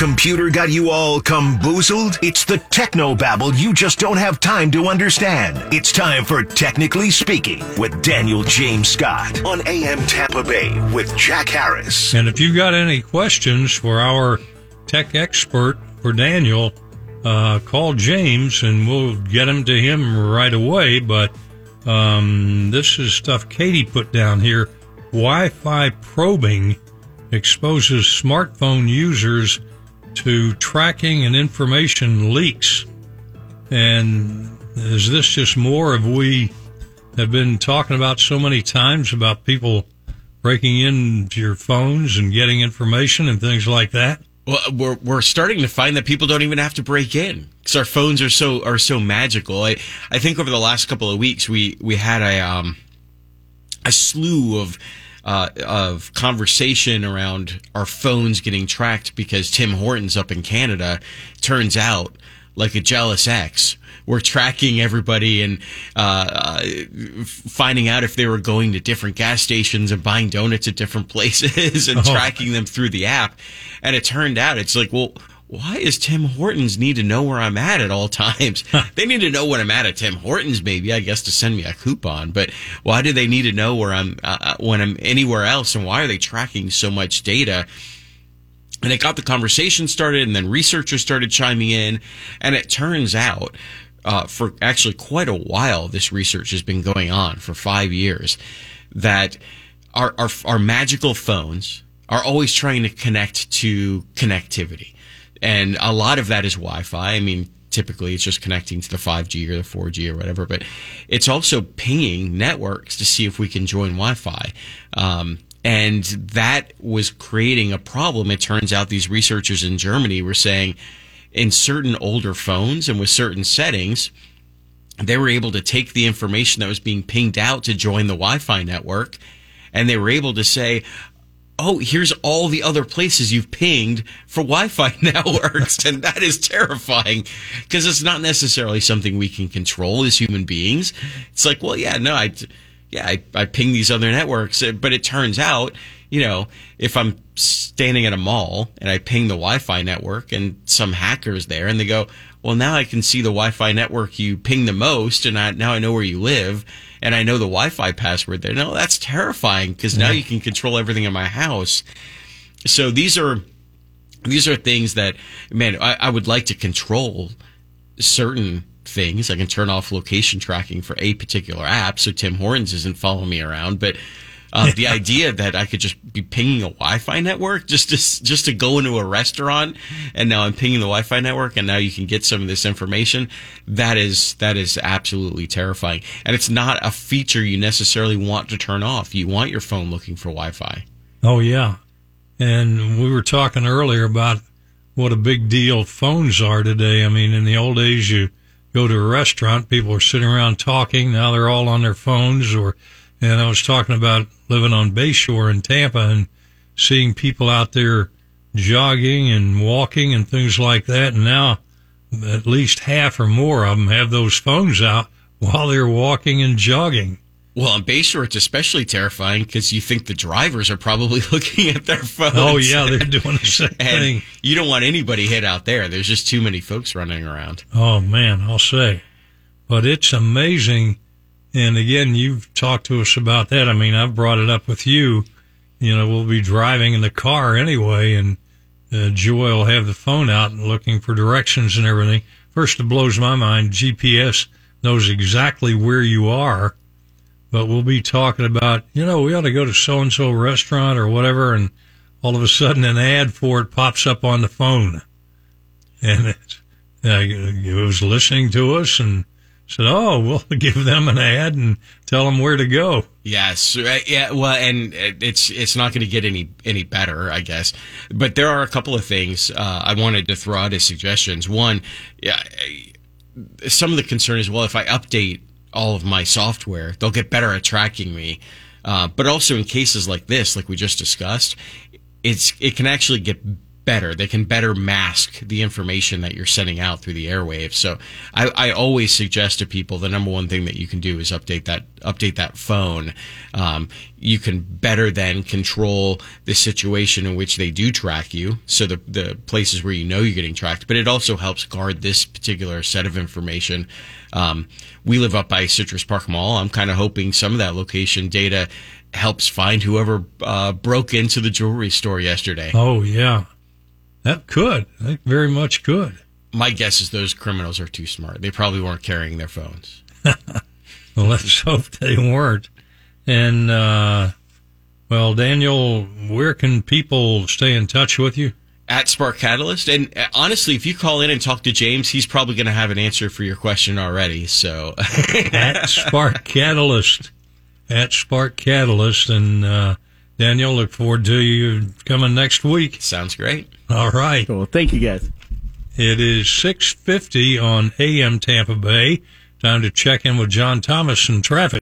computer got you all bamboozled? It's the techno babble you just don't have time to understand. It's time for Technically Speaking with Daniel James Scott on AM Tampa Bay with Jack Harris. And if you've got any questions for our tech expert, for Daniel, uh, call James and we'll get him to him right away. But um, this is stuff Katie put down here. Wi Fi probing exposes smartphone users to tracking and information leaks. And is this just more of we have been talking about so many times about people breaking into your phones and getting information and things like that? Well, we're we're starting to find that people don't even have to break in because our phones are so are so magical. I I think over the last couple of weeks we we had a um a slew of uh, of conversation around our phones getting tracked because Tim Hortons up in Canada turns out like a jealous ex. We're tracking everybody and uh, uh, finding out if they were going to different gas stations and buying donuts at different places and oh. tracking them through the app. And it turned out it's like, well, why is Tim Hortons need to know where I'm at at all times? they need to know when I'm at at Tim Hortons, maybe I guess to send me a coupon. But why do they need to know where I'm uh, uh, when I'm anywhere else? And why are they tracking so much data? And it got the conversation started, and then researchers started chiming in. And it turns out, uh, for actually quite a while, this research has been going on for five years, that our, our, our magical phones are always trying to connect to connectivity and a lot of that is Wi-Fi. I mean, typically it's just connecting to the 5G or the 4G or whatever, but it's also pinging networks to see if we can join Wi-Fi. Um, and that was creating a problem. It turns out these researchers in Germany were saying in certain older phones and with certain settings, they were able to take the information that was being pinged out to join the Wi-Fi network and they were able to say, oh, here's all the other places you've pinged for Wi-Fi networks. and that is terrifying because it's not necessarily something we can control as human beings. It's like, well, yeah, no, I, yeah, I, I ping these other networks, uh, but it turns out, you know, if I'm standing at a mall and I ping the Wi-Fi network and some hackers there and they go, well, now I can see the Wi-Fi network you ping the most and I, now I know where you live and I know the Wi-Fi password there. No, that's terrifying because now you can control everything in my house. So these are these are things that man I, I would like to control certain things. I can turn off location tracking for a particular app so Tim Hortons isn't following me around, but the idea that I could just be pinging a Wi-Fi network just to just to go into a restaurant, and now I'm pinging the Wi-Fi network, and now you can get some of this information. That is that is absolutely terrifying, and it's not a feature you necessarily want to turn off. You want your phone looking for Wi-Fi. Oh yeah, and we were talking earlier about what a big deal phones are today. I mean, in the old days, you go to a restaurant, people are sitting around talking. Now they're all on their phones or and I was talking about living on Bayshore in Tampa and seeing people out there jogging and walking and things like that. And now at least half or more of them have those phones out while they're walking and jogging. Well, on Bayshore, it's especially terrifying because you think the drivers are probably looking at their phones. Oh, yeah, they're doing the same thing. You don't want anybody hit out there. There's just too many folks running around. Oh, man, I'll say. But it's amazing and again, you've talked to us about that. I mean, I've brought it up with you. You know, we'll be driving in the car anyway, and uh, Joy will have the phone out and looking for directions and everything. First, it blows my mind. GPS knows exactly where you are, but we'll be talking about, you know, we ought to go to so and so restaurant or whatever, and all of a sudden an ad for it pops up on the phone, and it, uh, it was listening to us and said, "Oh, we'll give them an ad and tell them where to go." Yes, uh, yeah. Well, and it's it's not going to get any any better, I guess. But there are a couple of things uh, I wanted to throw out as suggestions. One, yeah, some of the concern is well, if I update all of my software, they'll get better at tracking me. Uh, but also in cases like this, like we just discussed, it's it can actually get better. They can better mask the information that you're sending out through the airwaves. So I, I always suggest to people the number one thing that you can do is update that update that phone. Um, you can better then control the situation in which they do track you. So the the places where you know you're getting tracked, but it also helps guard this particular set of information. Um, we live up by Citrus Park Mall. I'm kind of hoping some of that location data helps find whoever uh, broke into the jewelry store yesterday. Oh yeah, that could. That very much could. My guess is those criminals are too smart. They probably weren't carrying their phones. well, let's hope they weren't. And uh, well, Daniel, where can people stay in touch with you? At Spark Catalyst, and uh, honestly, if you call in and talk to James, he's probably going to have an answer for your question already. So, at Spark Catalyst at Spark Catalyst. And uh, Daniel, look forward to you coming next week. Sounds great. All right. Well, Thank you, guys. It is 6.50 on AM Tampa Bay. Time to check in with John Thomas and traffic.